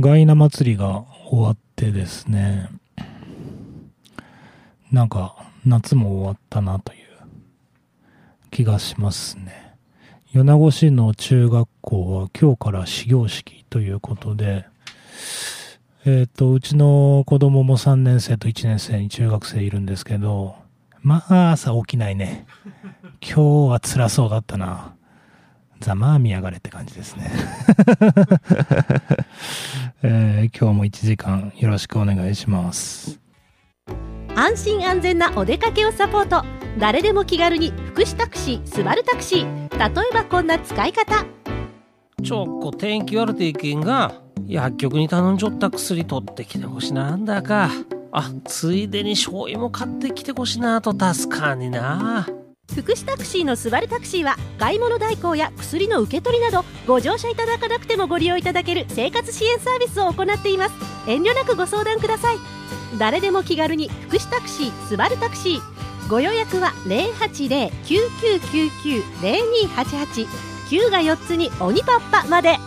ガイナ祭りが終わってですね、なんか夏も終わったなという気がしますね。米子市の中学校は今日から始業式ということで、えっ、と、うちの子供も3年生と1年生に中学生いるんですけど、まあ朝起きないね。今日は辛そうだったな。ざまあみやがれって感じですね。えー、今日も1時間よろしくお願いします。安心安全なお出かけをサポート。誰でも気軽に福祉タクシー、スバルタクシー。例えばこんな使い方。ちょっこ天気悪ていけんが、薬局に頼んじょった薬取ってきてほしなんだか。あ、ついでに醤油も買ってきてほしなと助かんにな。福祉タクシーのスバルタクシーは買い物代行や薬の受け取りなどご乗車いただかなくてもご利用いただける生活支援サービスを行っています。遠慮なくご相談ください。誰でも気軽に福祉タクシースバルタクシー。ご予約は080-9999-0288 9が4つに鬼パッパまで。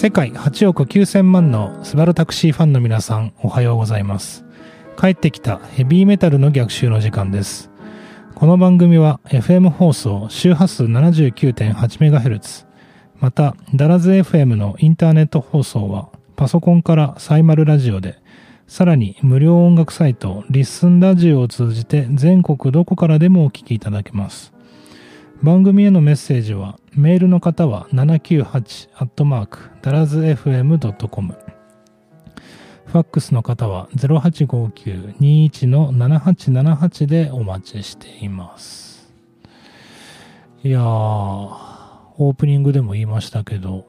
世界8億9000万のスバルタクシーファンの皆さんおはようございます。帰ってきたヘビーメタルの逆襲の時間です。この番組は FM 放送周波数 79.8MHz またダラズ FM のインターネット放送はパソコンからサイマルラジオでさらに無料音楽サイトリッスンラジオを通じて全国どこからでもお聴きいただけます。番組へのメッセージは、メールの方は798ダラズ FM.com。ファックスの方は0859-21-7878でお待ちしています。いやー、オープニングでも言いましたけど、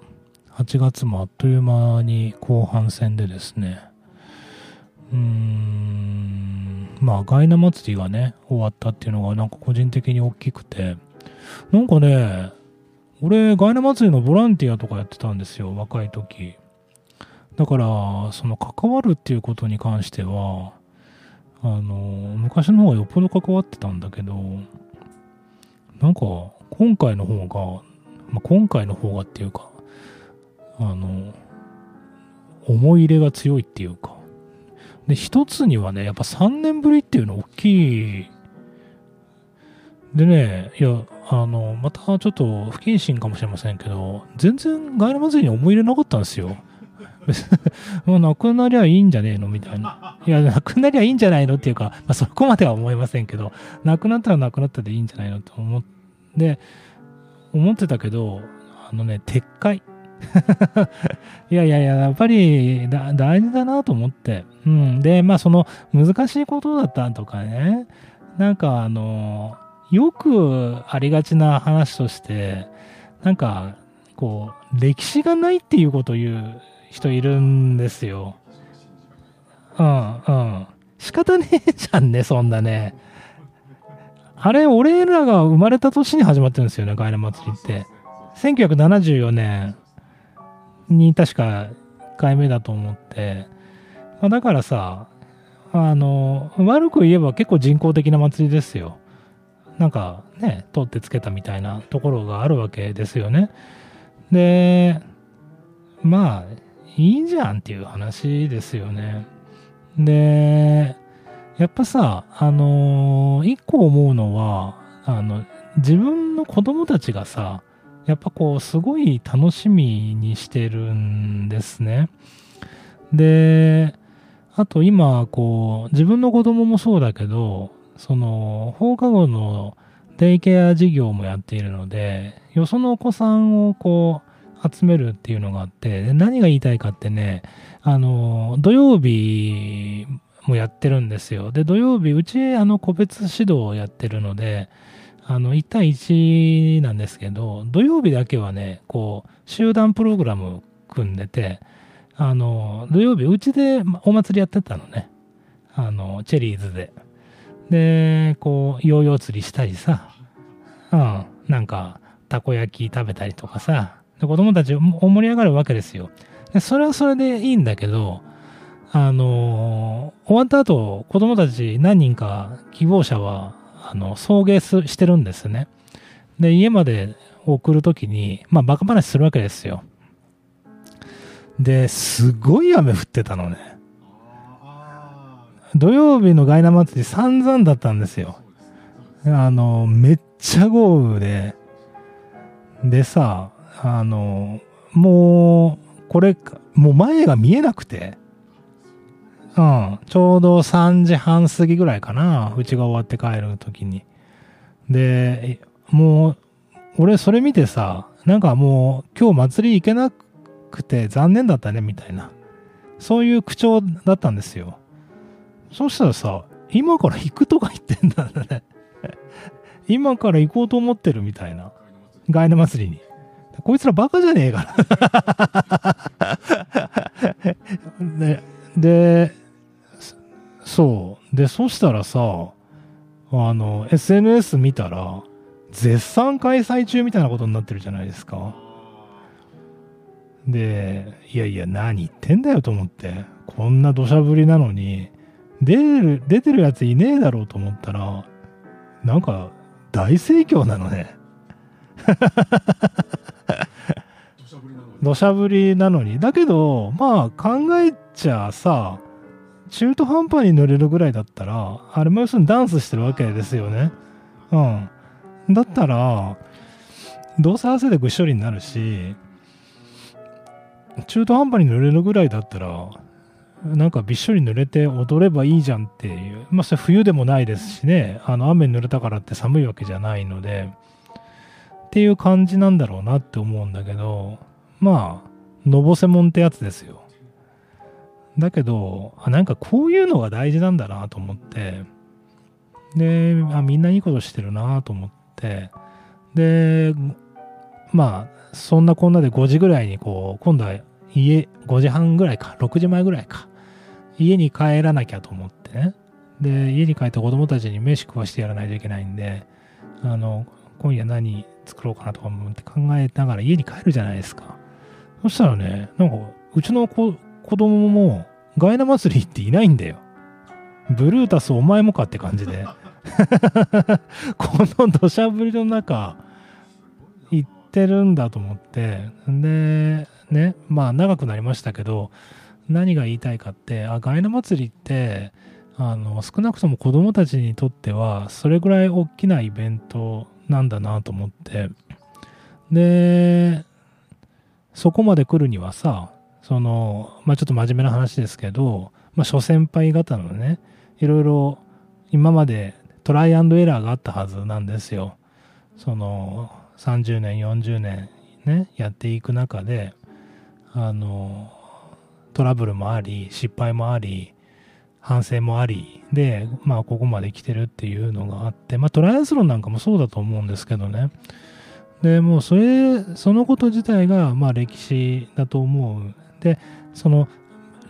8月もあっという間に後半戦でですね、うーん、まあ、ガイナ祭りがね、終わったっていうのがなんか個人的に大きくて、なんかね、俺、ガイナ祭りのボランティアとかやってたんですよ、若い時。だから、その関わるっていうことに関しては、あの、昔の方がよっぽど関わってたんだけど、なんか、今回の方が、まあ、今回の方がっていうか、あの、思い入れが強いっていうか、で、一つにはね、やっぱ3年ぶりっていうの大きい。でね、いや、あの、またちょっと不謹慎かもしれませんけど、全然ガイナ祭りに思い入れなかったんですよ。もうなくなりゃいいんじゃねえの？みたいな。いや、なくなりゃいいんじゃないの？っていうか、まあ、そこまでは思いませんけど、なくなったらなくなったでいいんじゃないのと思って、思ってたけど、あのね、撤回。いやいやいや、やっぱり大事だなと思って。うん。で、まあその難しいことだったとかね、なんかあの、よくありがちな話として、なんか、こう、歴史がないっていうことを言う人いるんですよ。うんうん。仕方ねえじゃんね、そんなね。あれ、俺らが生まれた年に始まってるんですよね、ガイナ祭りって。1974年に確か1回目だと思って。まあ、だからさ、あの、悪く言えば結構人工的な祭りですよ。なんかね、取ってつけたみたいなところがあるわけですよね。で、まあ、いいじゃんっていう話ですよね。で、やっぱさ、あのー、一個思うのは、あの、自分の子供たちがさ、やっぱこう、すごい楽しみにしてるんですね。で、あと今、こう、自分の子供もそうだけど、その放課後のデイケア事業もやっているので、よそのお子さんをこう集めるっていうのがあって、何が言いたいかってね、あの、土曜日もやってるんですよ。で、土曜日、うちあの個別指導をやってるので、あの、1対1なんですけど、土曜日だけはね、こう、集団プログラム組んでて、あの、土曜日、うちでお祭りやってたのね。あの、チェリーズで。で、こう、ヨーヨー釣りしたりさ、うん、なんか、たこ焼き食べたりとかさ、で子供たち盛り上がるわけですよ。でそれはそれでいいんだけど、あのー、終わった後、子供たち何人か希望者は、あの、送迎してるんですね。で、家まで送るときに、まあ、バカ話するわけですよ。で、すごい雨降ってたのね。土曜日のガイナ祭り散々だったんですよ。あの、めっちゃ豪雨で、でさ、あの、もう、これ、もう前が見えなくて、うん、ちょうど3時半過ぎぐらいかな、うちが終わって帰る時に。で、もう、俺それ見てさ、なんかもう今日祭り行けなくて残念だったねみたいな、そういう口調だったんですよ。そしたらさ、今から行くとか言ってんだね。今から行こうと思ってるみたいな。ガイナ祭りに。こいつらバカじゃねえかな で、で、そう。で、そしたらさ、あの、SNS 見たら、絶賛開催中みたいなことになってるじゃないですか。で、いやいや、何言ってんだよと思って。こんな土砂降りなのに、出る、出てるやついねえだろうと思ったら、なんか、大盛況なのね。土砂降りなのに。だけど、まあ考えちゃさ、中途半端に乗れるぐらいだったら、あれも要するにダンスしてるわけですよね。うん。だったら、どうせ汗でぐっしょりになるし、中途半端に濡れるぐらいだったら、なんかびっしょり濡れて踊ればいいじゃんっていう。まあ、それ冬でもないですしね、あの雨に濡れたからって寒いわけじゃないので、っていう感じなんだろうなって思うんだけど、まあ、のぼせもんってやつですよ。だけど、あ、なんかこういうのが大事なんだなと思って、で、あ、みんないいことしてるなと思って、で、まあ、そんなこんなで5時ぐらいにこう、今度は家、5時半ぐらいか、6時前ぐらいか、家に帰らなきゃと思ってね。で、家に帰って子供たちに飯食わしてやらないといけないんで、あの、今夜何作ろうかなとか思って考えながら家に帰るじゃないですか。そしたらね、なんか、うちの子子供も、ガイナ祭り行っていないんだよ。ブルータスお前もかって感じで。この土砂降りの中、行ってるんだと思って。で、ね、まあ長くなりましたけど、何が言いたいかって、あ、ガイナ祭りって、あの、少なくとも子供たちにとっては、それぐらい大きなイベントなんだなと思って。で、そこまで来るにはさ、その、まあちょっと真面目な話ですけど、まあ諸先輩方のね、いろいろ今までトライアンドエラーがあったはずなんですよ。その30年、40年ね、やっていく中で、あの、トラブルもあり、失敗もあり、反省もあり、で、まあここまで来てるっていうのがあって、まあトライアスロンなんかもそうだと思うんですけどね。で、もうそれ、そのこと自体が、まあ歴史だと思う。で、その、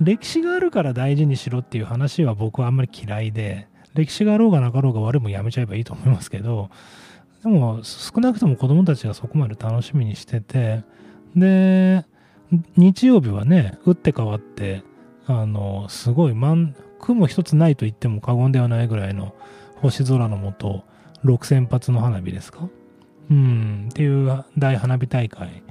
歴史があるから大事にしろっていう話は僕はあんまり嫌いで、歴史があろうがなかろうが悪いもやめちゃえばいいと思いますけど、でも少なくとも子供たちがそこまで楽しみにしてて、で、日曜日はね、打って変わって、あの、すごい満、雲一つないと言っても過言ではないぐらいの星空のもと、6000発の花火ですか？うん、っていう大花火大会、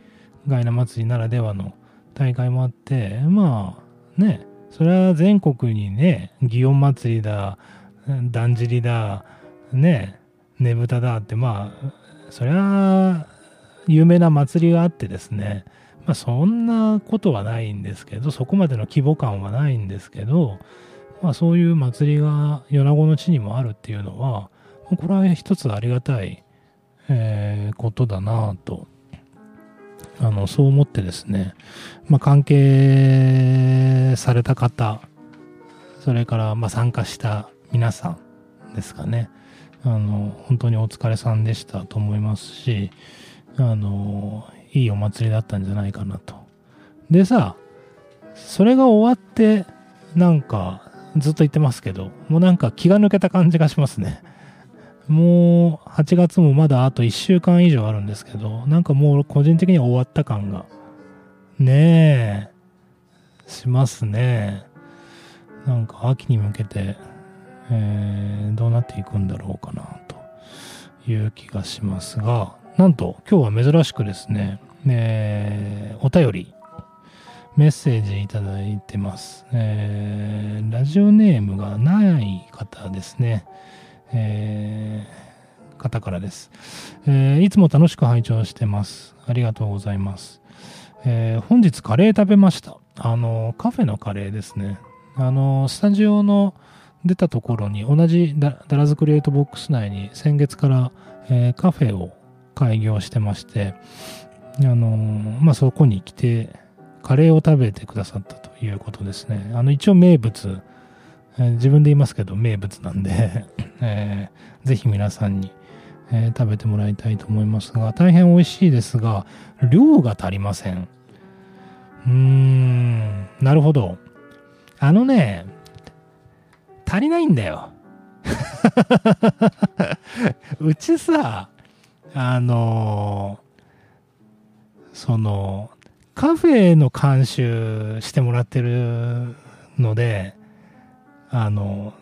ガイナ祭りならではの大会もあって、まあね、それは全国にね、祇園祭りだ、だんじりだ、ね、ねぶただって、まあ、そりゃ、有名な祭りがあってですね、まあそんなことはないんですけど、そこまでの規模感はないんですけど、まあそういう祭りが米子の地にもあるっていうのは、これは一つありがたい、えー、ことだなと、あの、そう思ってですね、まあ関係された方、それからま参加した皆さんですかね。あの、本当にお疲れさんでしたと思いますし、あの、いいお祭りだったんじゃないかなと。でさ、それが終わって、なんか、ずっと言ってますけど、もうなんか気が抜けた感じがしますね。もう8月もまだあと1週間以上あるんですけど、なんかもう個人的には終わった感が、ねえ、しますね。なんか秋に向けて、えー、どうなっていくんだろうかなという気がしますが、なんと今日は珍しくですね、えーお便り、メッセージいただいてます。えーラジオネームがない方ですね。えー方からです、えーいつも楽しく拝聴してます。ありがとうございます。えー本日カレー食べました。あの、カフェのカレーですね。あの、スタジオの出たところに同じダラズクリエイトボックス内に先月から、えーカフェを開業してまして、あのまあ、そこに来て、カレーを食べてくださったということですね。あの、一応名物、えー自分で言いますけど名物なんで、えーぜひ皆さんに、えー食べてもらいたいと思いますが、大変美味しいですが、量が足りません。うーん、なるほど。あのね、足りないんだよ。うちさ、あのその、カフェの監修してもらってるので、あの、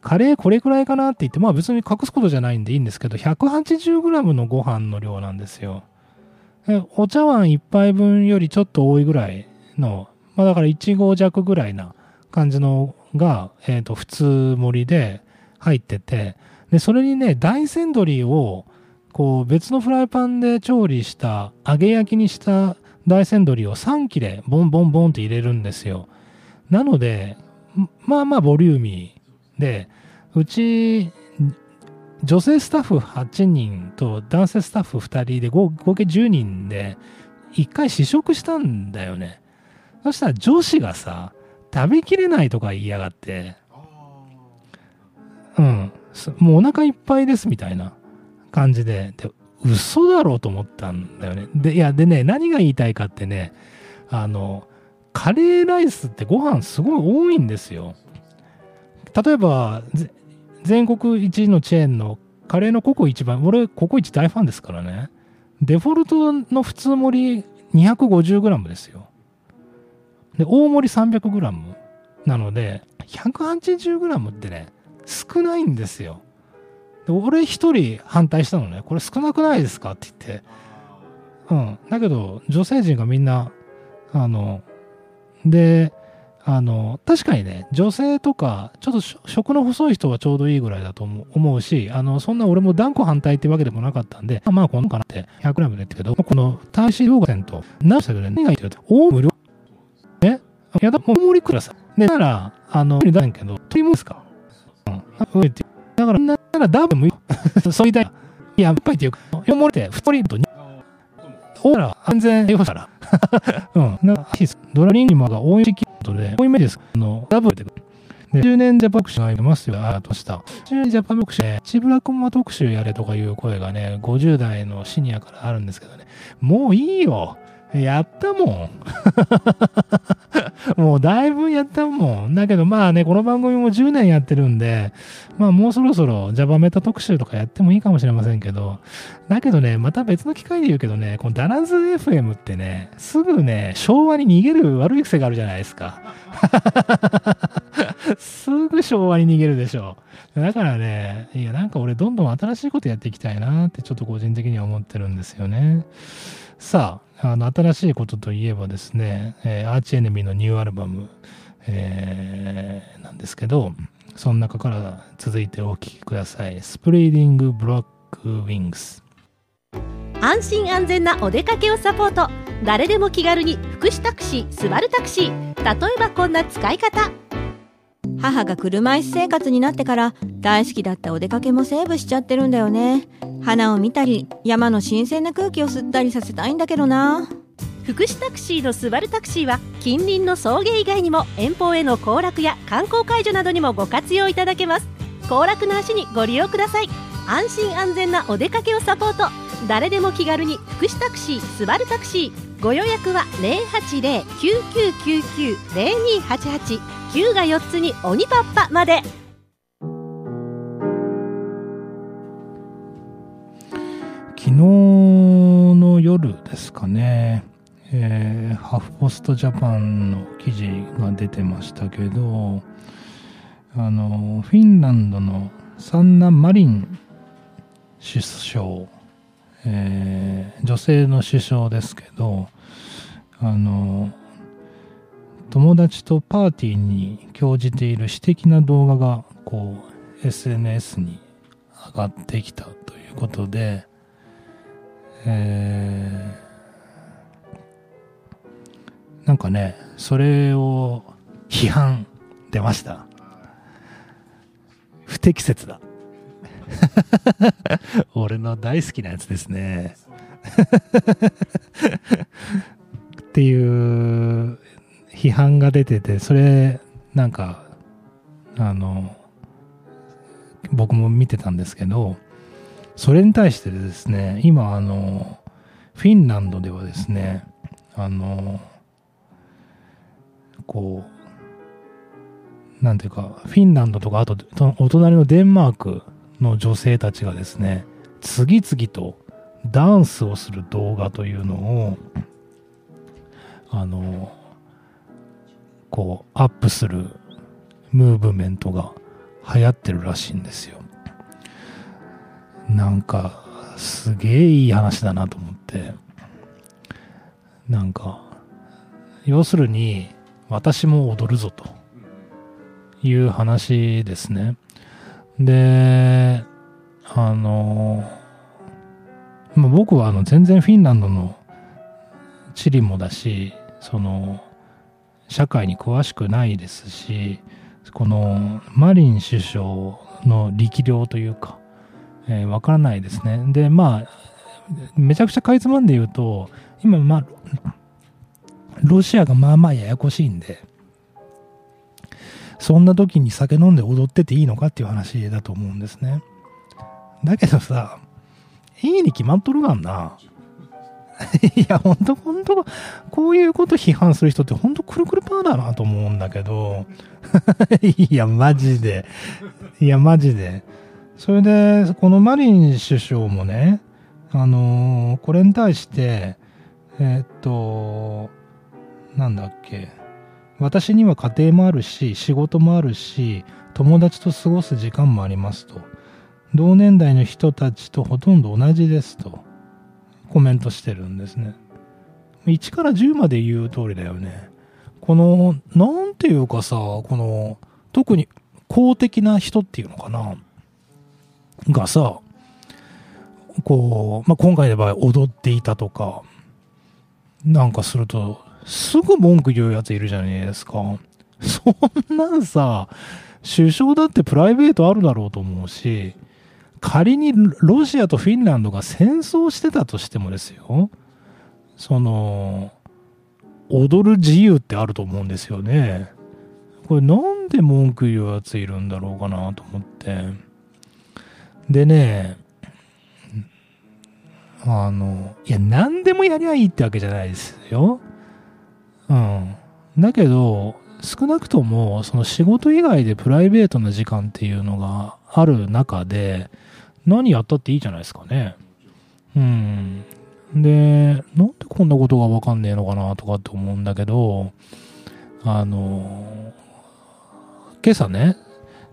カレーこれくらいかなって言って、まあ別に隠すことじゃないんでいいんですけど、180g のご飯の量なんですよ。お茶碗1杯分よりちょっと多いぐらいの、まあだから1合弱ぐらいな感じのが、えっ、と、普通盛りで入ってて、で、それにね、大山鶏を、こう別のフライパンで調理した、揚げ焼きにした大山鶏を3切れボンボンボンって入れるんですよ。なので、まあまあボリューミーで、うち、女性スタッフ8人と男性スタッフ2人で合合計10人で1回試食したんだよね。そしたら女子がさ、食べきれないとか言いやがって、うん、すもうお腹いっぱいですみたいな感じで、で嘘だろうと思ったんだよね。で、いや、でね、何が言いたいかってね、あの、カレーライスってご飯すごい多いんですよ。例えば、全国一のチェーンのカレーのココ一番、俺ココイチ大ファンですからね。デフォルトの普通盛り 250g ですよ。で、大盛り 300g なので、180g ってね、少ないんですよ。俺一人反対したのね、これ少なくないですかって言って。うん。だけど、女性陣がみんな、あの、で、あの、確かにね、女性とか、ちょっと食の細い人はちょうどいいぐらいだと思う思うし、あの、そんな俺も断固反対ってわけでもなかったんで、まあ、このかなって、100g で言ったけど、この、大使動画線と、何したけどね、何が言ってるって、大無料えいやだ、もう盛りください。で、なら、あの、出んけど、取りもですか？うん。あうんってだから、ならダブルもいい。そう言いたい。いや、やっぱりっていうか、4盛りって、太りと2、おら、安全よしたら。うん。なんか、ドラリングマが多い時期とで、多い目です。あの、ダブルで。で、10年ジャパ特集がいますよ、あーとした？10年ジャパ特集で、チブラコマ特集やれとかいう声がね、50代のシニアからあるんですけどね、もういいよ。やったもん。もうだいぶやったもん。だけどまあね、この番組も10年やってるんで、まあもうそろそろ Java メタ特集とかやってもいいかもしれませんけど、だけどね、また別の機会で言うけどね、このダラズ FM ってね、すぐね、昭和に逃げる悪い癖があるじゃないですか。すぐ昭和に逃げるでしょ。だからね、いや、なんか俺どんどん新しいことやっていきたいなってちょっと個人的には思ってるんですよね。さあ、あの、新しいことといえばですね、えーアーチエネミーのニューアルバム、えーなんですけど、その中から続いてお聴きください。 Spreading Black Wings。安心安全なお出かけをサポート誰でも気軽に福祉タクシースバルタクシー例えばこんな使い方母が車椅子生活になってから大好きだったお出かけもセーブしちゃってるんだよね花を見たり山の新鮮な空気を吸ったりさせたいんだけどな。福祉タクシーのスバルタクシーは近隣の送迎以外にも遠方への行楽や観光解除などにもご活用いただけます。行楽の足にご利用ください。安心安全なお出かけをサポート。誰でも気軽に福祉タクシースバルタクシー。ご予約は080-9999-0288 9が4つに鬼パッパまで。昨日の夜ですかね、えーハフポストジャパンの記事が出てましたけど、あの、フィンランドのサンナ・マリン首相、えー女性の首相ですけど、あの、友達とパーティーに興じている私的な動画が、こう、SNS に上がってきたということで、えーなんかね、それを批判出ました。不適切だ。俺の大好きなやつですね。っていう批判が出てて、それ、なんか、あの、僕も見てたんですけど、それに対してですね、今、あの、フィンランドではですね、あの、こう、なんていうか、フィンランドとか、あと、お隣のデンマークの女性たちがですね、次々とダンスをする動画というのを、あの、こう、アップするムーブメントが流行ってるらしいんですよ。なんか、すげえいい話だなと思って。なんか、要するに、私も踊るぞという話ですね。で、あの、まあ、僕はあの全然フィンランドの地理もだし、その、社会に詳しくないですし、このマリン首相の力量というか、えーわからないですね。で、まあ、めちゃくちゃかいつまんで言うと、今、まあ、ロシアがまあまあややこしいんで、そんな時に酒飲んで踊ってていいのかっていう話だと思うんですね。だけどさ、いいに決まっとるがんな。いや、ほんと、ほんと、こういうこと批判する人ってほんとくるくるパーだなと思うんだけど、いや、マジで。いや、マジで。それで、このマリン首相もね、あのこれに対して、えーっと、なんだっけ、私には家庭もあるし、仕事もあるし、友達と過ごす時間もありますと。同年代の人たちとほとんど同じですと。コメントしてるんですね。1から10まで言う通りだよね。この、なんていうかさ、この、特に公的な人っていうのかな。がさ、こう、まあ、今回の場合踊っていたとか、なんかすると、すぐ文句言うやついるじゃないですか。そんなんさ、首相だってプライベートあるだろうと思うし、仮にロシアとフィンランドが戦争してたとしてもですよ、その、踊る自由ってあると思うんですよね。これなんで文句言うやついるんだろうかなと思って。でね、あの、いや、何でもやりゃいいってわけじゃないですよ。うん。だけど、少なくとも、その仕事以外でプライベートな時間っていうのがある中で、何やったっていいじゃないですかね。うん。で、なんでこんなことがわかんねえのかなとかって思うんだけど、あの、今朝ね、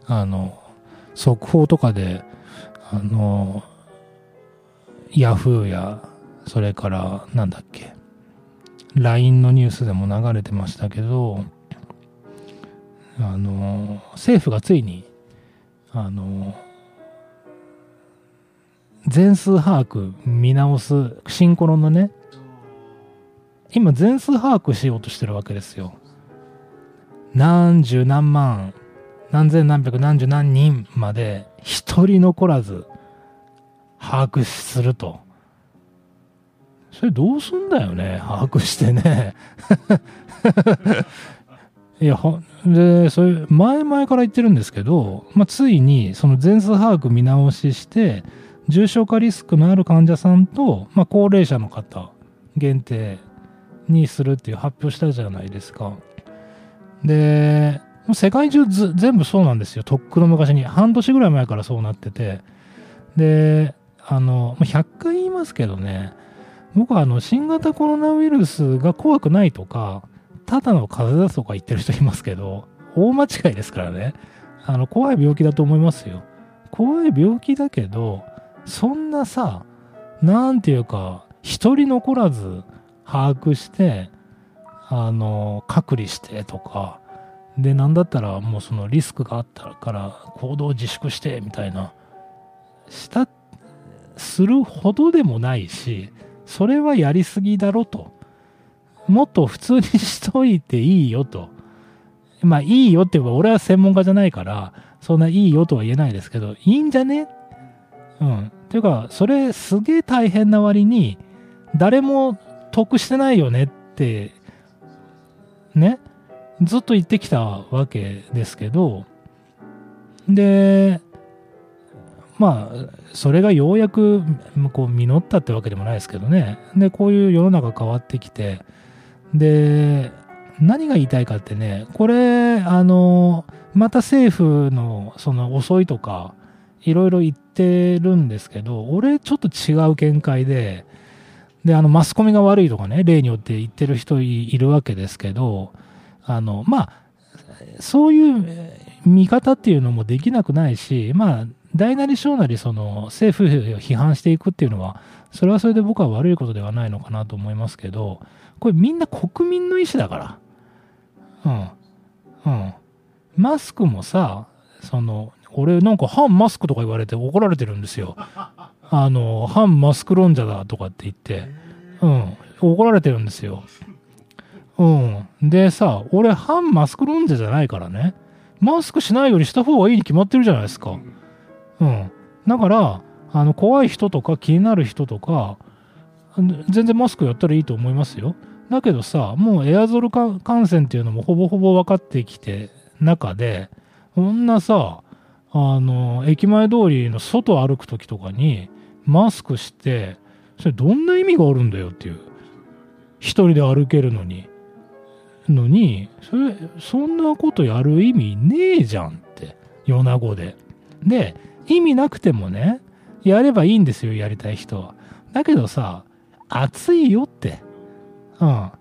あの、速報とかで、あの、ヤフーや、それから、なんだっけ、LINE のニュースでも流れてましたけど、あの、政府がついに、あの、全数把握見直す、シンコロのね、今全数把握しようとしてるわけですよ。何十何万、何千何百何十何人まで一人残らず把握すると。それどうすんだよね、把握してね。いや、で、それ、前々から言ってるんですけど、まあ、ついに、その全数把握見直しして、重症化リスクのある患者さんと、まあ、高齢者の方限定にするっていう発表したじゃないですか。で、もう世界中全部そうなんですよ。とっくの昔に。半年ぐらい前からそうなってて。で、あの、100回言いますけどね、僕はあの、新型コロナウイルスが怖くないとか、ただの風邪だとか言ってる人いますけど、大間違いですからね。あの、怖い病気だと思いますよ。怖い病気だけど、そんなさ、なんていうか、一人残らず把握して、あの、隔離してとか、で、なんだったらもうそのリスクがあったから行動自粛してみたいな、した、するほどでもないし、それはやりすぎだろと。もっと普通にしといていいよと。まあいいよって言えば俺は専門家じゃないから、そんないいよとは言えないですけど、いいんじゃね？うん。ていうか、それすげえ大変な割に、誰も得してないよねって、ね、ずっと言ってきたわけですけど、で、まあ、それがようやくこう実ったってわけでもないですけどね。で、こういう世の中変わってきて、で、何が言いたいかってね、これ、あの、また政府のその遅いとか、いろいろ言ってるんですけど、俺ちょっと違う見解で、で、あの、マスコミが悪いとかね、例によって言ってる人いるわけですけど、あの、まあ、そういう見方っていうのもできなくないし、まあ、大なり小なりその政府を批判していくっていうのは、それはそれで僕は悪いことではないのかなと思いますけど、これみんな国民の意思だから。うん。うん。マスクもさ、その、俺なんか反マスクとか言われて怒られてるんですよ。あの、反マスク論者だとかって言って、うん。怒られてるんですよ。うん。でさ、俺反マスク論者じゃないからね。マスクしないよりした方がいいに決まってるじゃないですか。うん。だから、あの、怖い人とか気になる人とか、全然マスクやったらいいと思いますよ。だけどさ、もうエアゾル感染っていうのもほぼほぼ分かってきて中で、こんなさ、あの、駅前通りの外歩く時とかにマスクして、それどんな意味があるんだよっていう。一人で歩けるのに。のに、それ、そんなことやる意味ねえじゃんって。米子で。で、意味なくてもね、やればいいんですよ、やりたい人は。だけどさ、暑いよって。うん。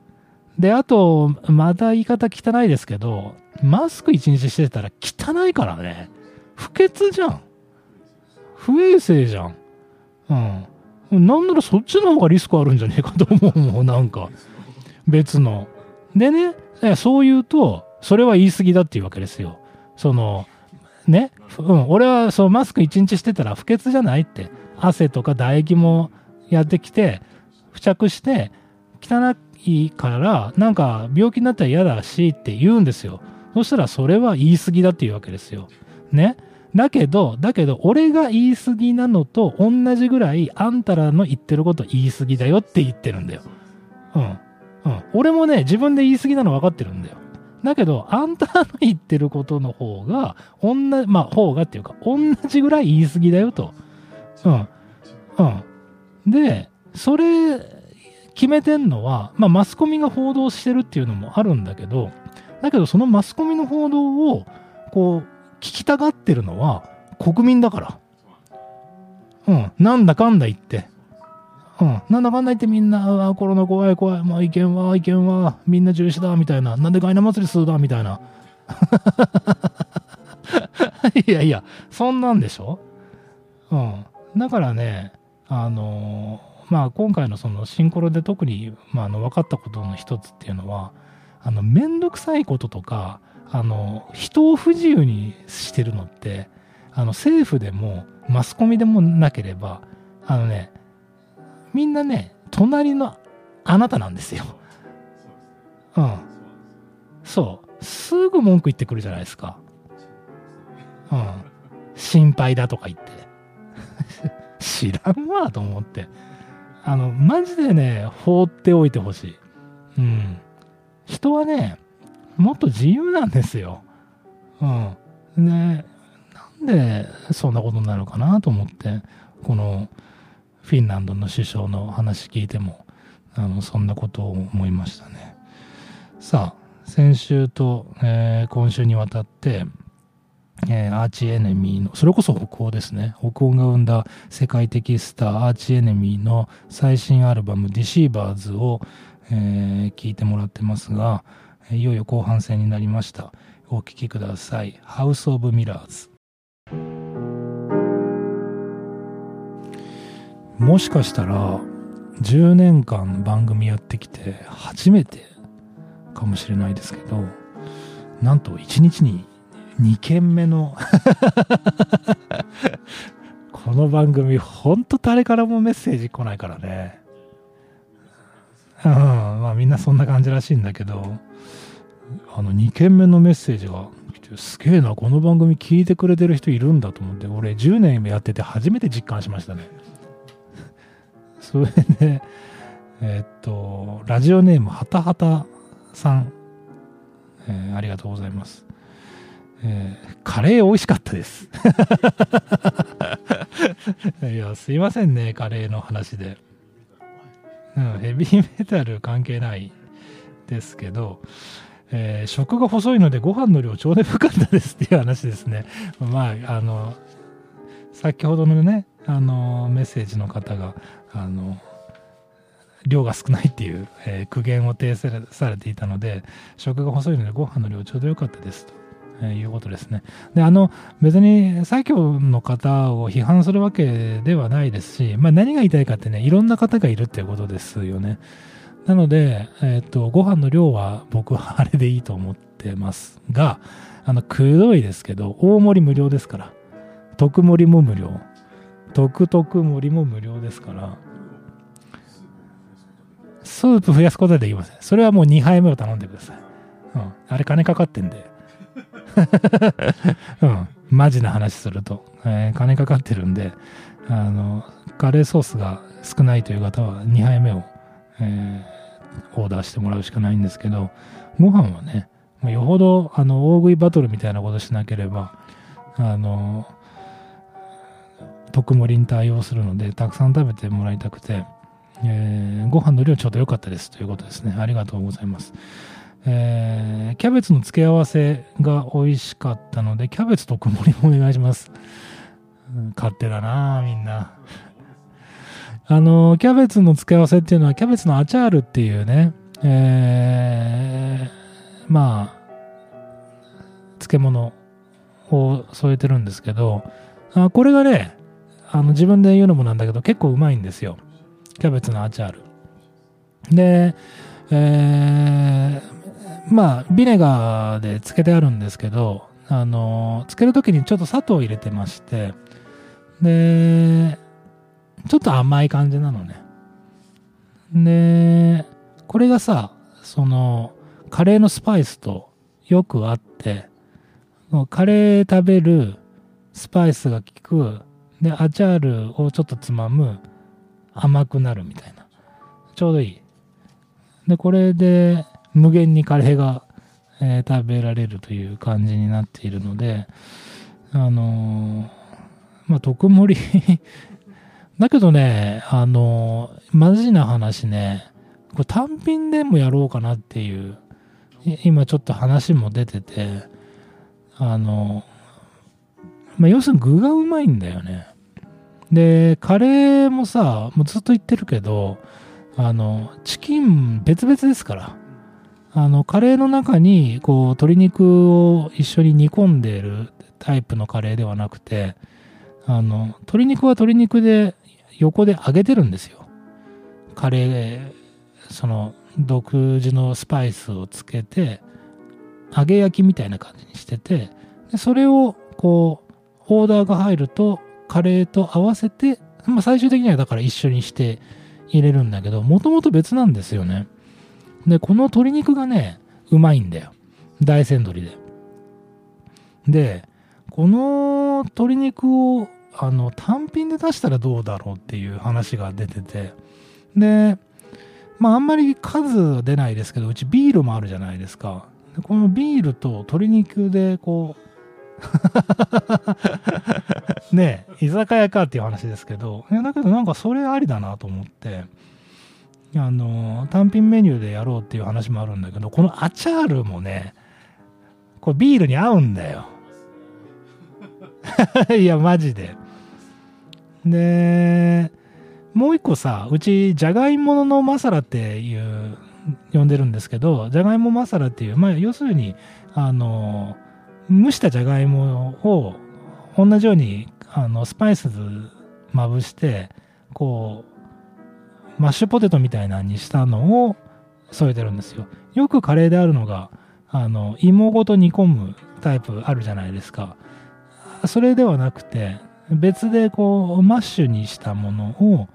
で、あと、また言い方汚いですけど、マスク一日してたら汚いからね。不潔じゃん。不衛生じゃん。うん。なんならそっちの方がリスクあるんじゃねえかと思うもん、なんか。別の。でね、そう言うと、それは言い過ぎだっていうわけですよ。その、ね、うん、俺はそうマスク一日してたら不潔じゃないって。汗とか唾液もやってきて、付着して、汚いから、なんか病気になったら嫌だしって言うんですよ。そしたらそれは言い過ぎだっていうわけですよ。ね。だけど、だけど、俺が言い過ぎなのと同じぐらい、あんたらの言ってること言い過ぎだよって言ってるんだよ。うん。うん。俺もね、自分で言い過ぎなの分かってるんだよ。だけど、あんたの言ってることの方が、同じ、まあ、方がっていうか、同じぐらい言い過ぎだよと。うん。うん。で、それ、決めてんのは、まあ、マスコミが報道してるっていうのもあるんだけど、だけど、そのマスコミの報道を、こう、聞きたがってるのは、国民だから。うん。なんだかんだ言って。うん。なんだかんだ言ってみんな、あコロナ怖い怖い、まあ、意見は、意見は、みんな中止だ、みたいな。なんでガイナ祭りするだ、みたいな。いやいや、そんなんでしょ？うん。だからね、あのーまあ、今回のそのシンクロで特に、まあ、あの分かったことの一つっていうのは、あの、めんどくさいこととか、あの、人を不自由にしてるのって、あの、政府でも、マスコミでもなければ、あのね、みんなね、隣のあなたなんですよ。うん。そう。すぐ文句言ってくるじゃないですか。うん。心配だとか言って。知らんわと思って。あの、マジでね、放っておいてほしい。うん。人はね、もっと自由なんですよ。うん。ね、なんでそんなことになるのかなと思って、このフィンランドの首相の話聞いても、あの、そんなことを思いましたね。さあ、先週と、えー今週にわたって、えーアーチエネミーの、それこそ北欧ですね。北欧が生んだ世界的スター、アーチエネミーの最新アルバム、ディシーバーズを、えー聞いてもらってますが、いよいよ後半戦になりました。お聴きください。House of Mirrors。もしかしたら10年間番組やってきて初めてかもしれないですけどなんと1日に2件目の この番組ほんと誰からもメッセージ来ないからね。うんまあみんなそんな感じらしいんだけどあの2件目のメッセージが来てすげえなこの番組聞いてくれてる人いるんだと思って俺10年やってて初めて実感しましたね。それでえっとラジオネームはたはたさん、えーありがとうございますえーカレー美味しかったです。いや、すいませんね、カレーの話で。うん、ヘビーメタル関係ないですけど、えー食が細いのでご飯の量超眠かったですっていう話ですね。まあ、あの、先ほどのね、あの、メッセージの方が、あの、量が少ないっていう、えー苦言を呈されていたので、食が細いのでご飯の量ちょうど良かったですと。えいうことですね。で、あの、別に最強の方を批判するわけではないですし、まあ何が言いたいかってね、いろんな方がいるっていうことですよね。なので、えっ、と、ご飯の量は僕はあれでいいと思ってますが、あの、くどいですけど、大盛り無料ですから。特盛りも無料。特特盛りも無料ですから、スープ増やすことはできません。それはもう2杯目を頼んでください。うん。あれ金かかってんで。うん。マジな話すると。えー金かかってるんで、あの、カレーソースが少ないという方は2杯目を、えーオーダーしてもらうしかないんですけど、ご飯はね、よほど、あの、大食いバトルみたいなことしなければ、あの、特盛りに対応するので、たくさん食べてもらいたくて、えーご飯の量ちょうど良かったですということですね。ありがとうございます。えーキャベツの付け合わせが美味しかったので、キャベツ特盛りもお願いします。勝手だなみんな。あの、キャベツの付け合わせっていうのは、キャベツのアチャールっていうね、えーまあ、漬物を添えてるんですけど、あこれがね、あの自分で言うのもなんだけど、結構うまいんですよ。キャベツのアチャール。で、えーまあ、ビネガーで漬けてあるんですけど、あの、漬けるときにちょっと砂糖を入れてまして、で、ちょっと甘い感じなのね。で、これがさ、その、カレーのスパイスとよく合って、カレー食べるスパイスが効く、で、アチャールをちょっとつまむ、甘くなるみたいな。ちょうどいい。で、これで無限にカレーが、えー食べられるという感じになっているので、あのーまあ、特盛り だけどね、あのーマジな話ね、これ単品でもやろうかなっていう、今ちょっと話も出てて、あのまあ、要するに具がうまいんだよね。で、カレーもさ、もうずっと言ってるけど、あの、チキン別々ですから。あの、カレーの中に、こう、鶏肉を一緒に煮込んでるタイプのカレーではなくて、あの、鶏肉は鶏肉で横で揚げてるんですよ。カレー、その、独自のスパイスをつけて、揚げ焼きみたいな感じにしてて、でそれを、こう、オーダーが入ると、カレーと合わせて、まあ、最終的にはだから一緒にして入れるんだけど、もともと別なんですよね。で、この鶏肉がね、うまいんだよ。大山鶏で。で、この鶏肉を、あの、単品で出したらどうだろうっていう話が出てて、で、まあ、あんまり数出ないですけど、うちビールもあるじゃないですか。このビールと鶏肉で、こう、ねえ、居酒屋かっていう話ですけど、いやだけどなんかそれありだなと思って、あの、単品メニューでやろうっていう話もあるんだけど、このアチャールもね、これビールに合うんだよ。いや、マジで。で、もう一個さ、うち、じゃがいものマサラっていう、呼んでるんですけど、じゃがいもマサラっていう、まあ、要するに、あの、蒸したじゃがいもを同じように、あの、スパイスまぶして、こう、マッシュポテトみたいなのにしたのを添えてるんですよ。よくカレーであるのが、あの、芋ごと煮込むタイプあるじゃないですか。それではなくて、別でこう、マッシュにしたものを、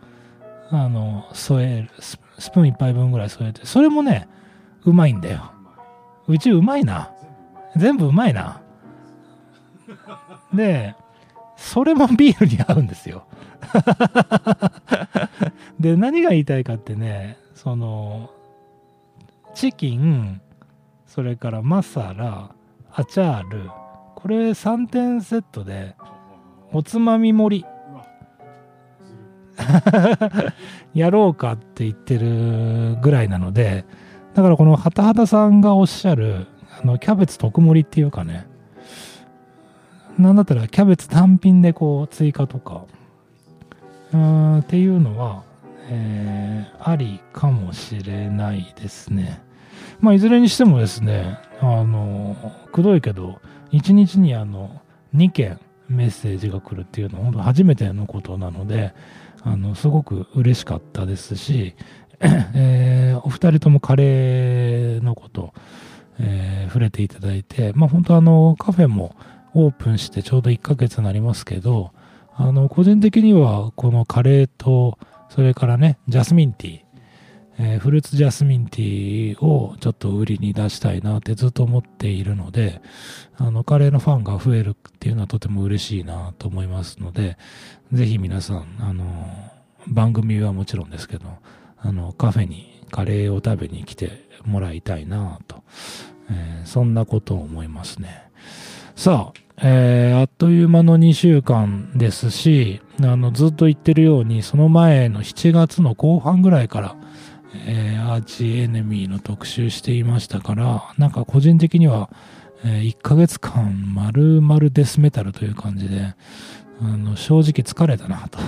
あの、添える、ススプーン一杯分ぐらい添えて、それもね、うまいんだよ。うちうまいな。全部うまいな。で、それもビールに合うんですよ。で、何が言いたいかってね、その、チキン、それからマサラ、アチャール、これ3点セットで、おつまみ盛り。やろうかって言ってるぐらいなので、だからこのハタハタさんがおっしゃる、の、キャベツ特盛りっていうかね、なんだったらキャベツ単品でこう追加とか、うーんっていうのは、えーありかもしれないですね。まあ、いずれにしてもですね、あの、くどいけど、1日にあの、2件メッセージが来るっていうのは本当初めてのことなので、あの、すごく嬉しかったですし、えーお二人ともカレーのこと、えー触れていただいて、まあ本当あの、カフェもオープンしてちょうど1ヶ月になりますけど、あの、個人的にはこのカレーと、それからね、ジャスミンティー、えーフルーツジャスミンティーをちょっと売りに出したいなってずっと思っているので、あの、カレーのファンが増えるっていうのはとても嬉しいなと思いますので、ぜひ皆さん、あの、番組はもちろんですけど、あの、カフェにカレーを食べに来てもらいたいなと、えーそんなことを思いますね。さあ、えーあっという間の2週間ですし、あの、ずっと言ってるように、その前の7月の後半ぐらいから、えーアーチエネミーの特集していましたから、なんか個人的には、え1ヶ月間丸々デスメタルという感じで、あの、正直疲れたな、と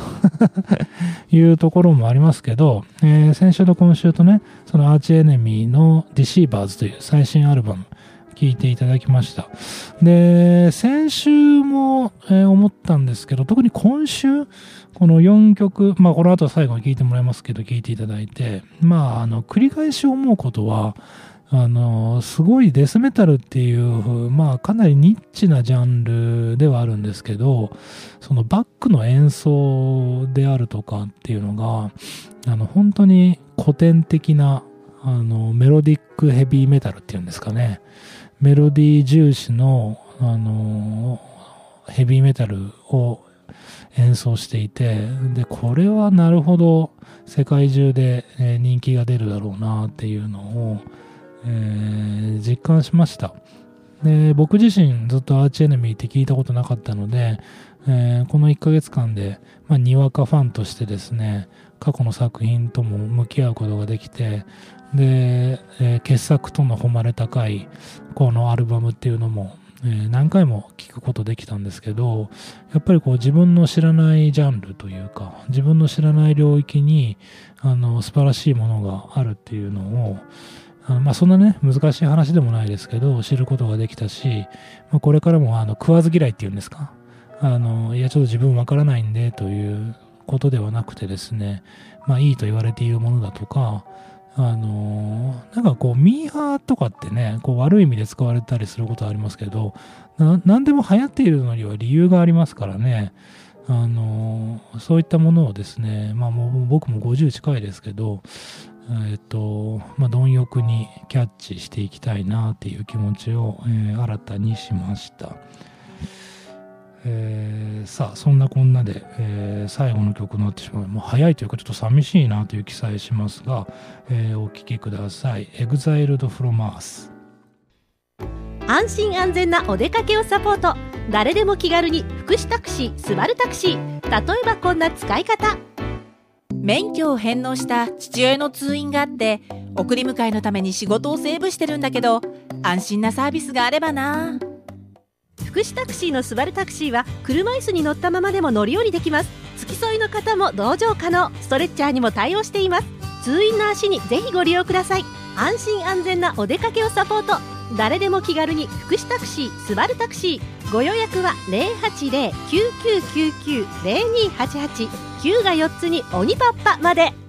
いうところもありますけど、えー先週と今週とね、そのアーチエネミーのディシーバーズという最新アルバム、聴いていただきました。で、先週も、えー思ったんですけど、特に今週、この4曲、まあこの後最後に聴いてもらいますけど、聴いていただいて、まああの、繰り返し思うことは、あの、すごいデスメタルっていう、まあかなりニッチなジャンルではあるんですけど、そのバックの演奏であるとかっていうのが、あの、本当に古典的な、あの、メロディックヘビーメタルっていうんですかね。メロディー重視の、あの、ヘビーメタルを演奏していて、で、これはなるほど世界中で人気が出るだろうなっていうのを、えー実感しました。で、僕自身ずっとアーチエネミーって聞いたことなかったので、えーこの1ヶ月間で、まあ、にわかファンとしてですね、過去の作品とも向き合うことができて、で、えー傑作との誉れ高いこのアルバムっていうのも、えー何回も聞くことできたんですけど、やっぱりこう自分の知らないジャンルというか、自分の知らない領域に、あの、素晴らしいものがあるっていうのを、あのまあ、そんなね、難しい話でもないですけど、知ることができたし、まあ、これからも、あの、食わず嫌いっていうんですか、あの、いや、ちょっと自分わからないんで、ということではなくてですね、まあ、いいと言われているものだとか、あのなんかこう、ミーハーとかってね、こう悪い意味で使われたりすることはありますけど、な何でも流行っているのには理由がありますからね、あのそういったものをですね、まあもう僕も50近いですけど、えっと、まあ、貪欲にキャッチしていきたいなっていう気持ちを、えー新たにしました。えーさあ、そんなこんなで、えー最後の曲になってしまう。もう早いというかちょっと寂しいなという気さえしますが、えーお聴きください。Exiled from Earth。安心安全なお出かけをサポート誰でも気軽に福祉タクシースバルタクシー例えばこんな使い方免許を返納した父親の通院があって送り迎えのために仕事をセーブしてるんだけど安心なサービスがあればな。福祉タクシーのスバルタクシーは車椅子に乗ったままでも乗り降りできます。付き添いの方も同乗可能。ストレッチャーにも対応しています。通院の足にぜひご利用ください。安心安全なお出かけをサポート。誰でも気軽に福祉タクシースバルタクシーご予約は080-9999-0288 9が4つに鬼パッパまで。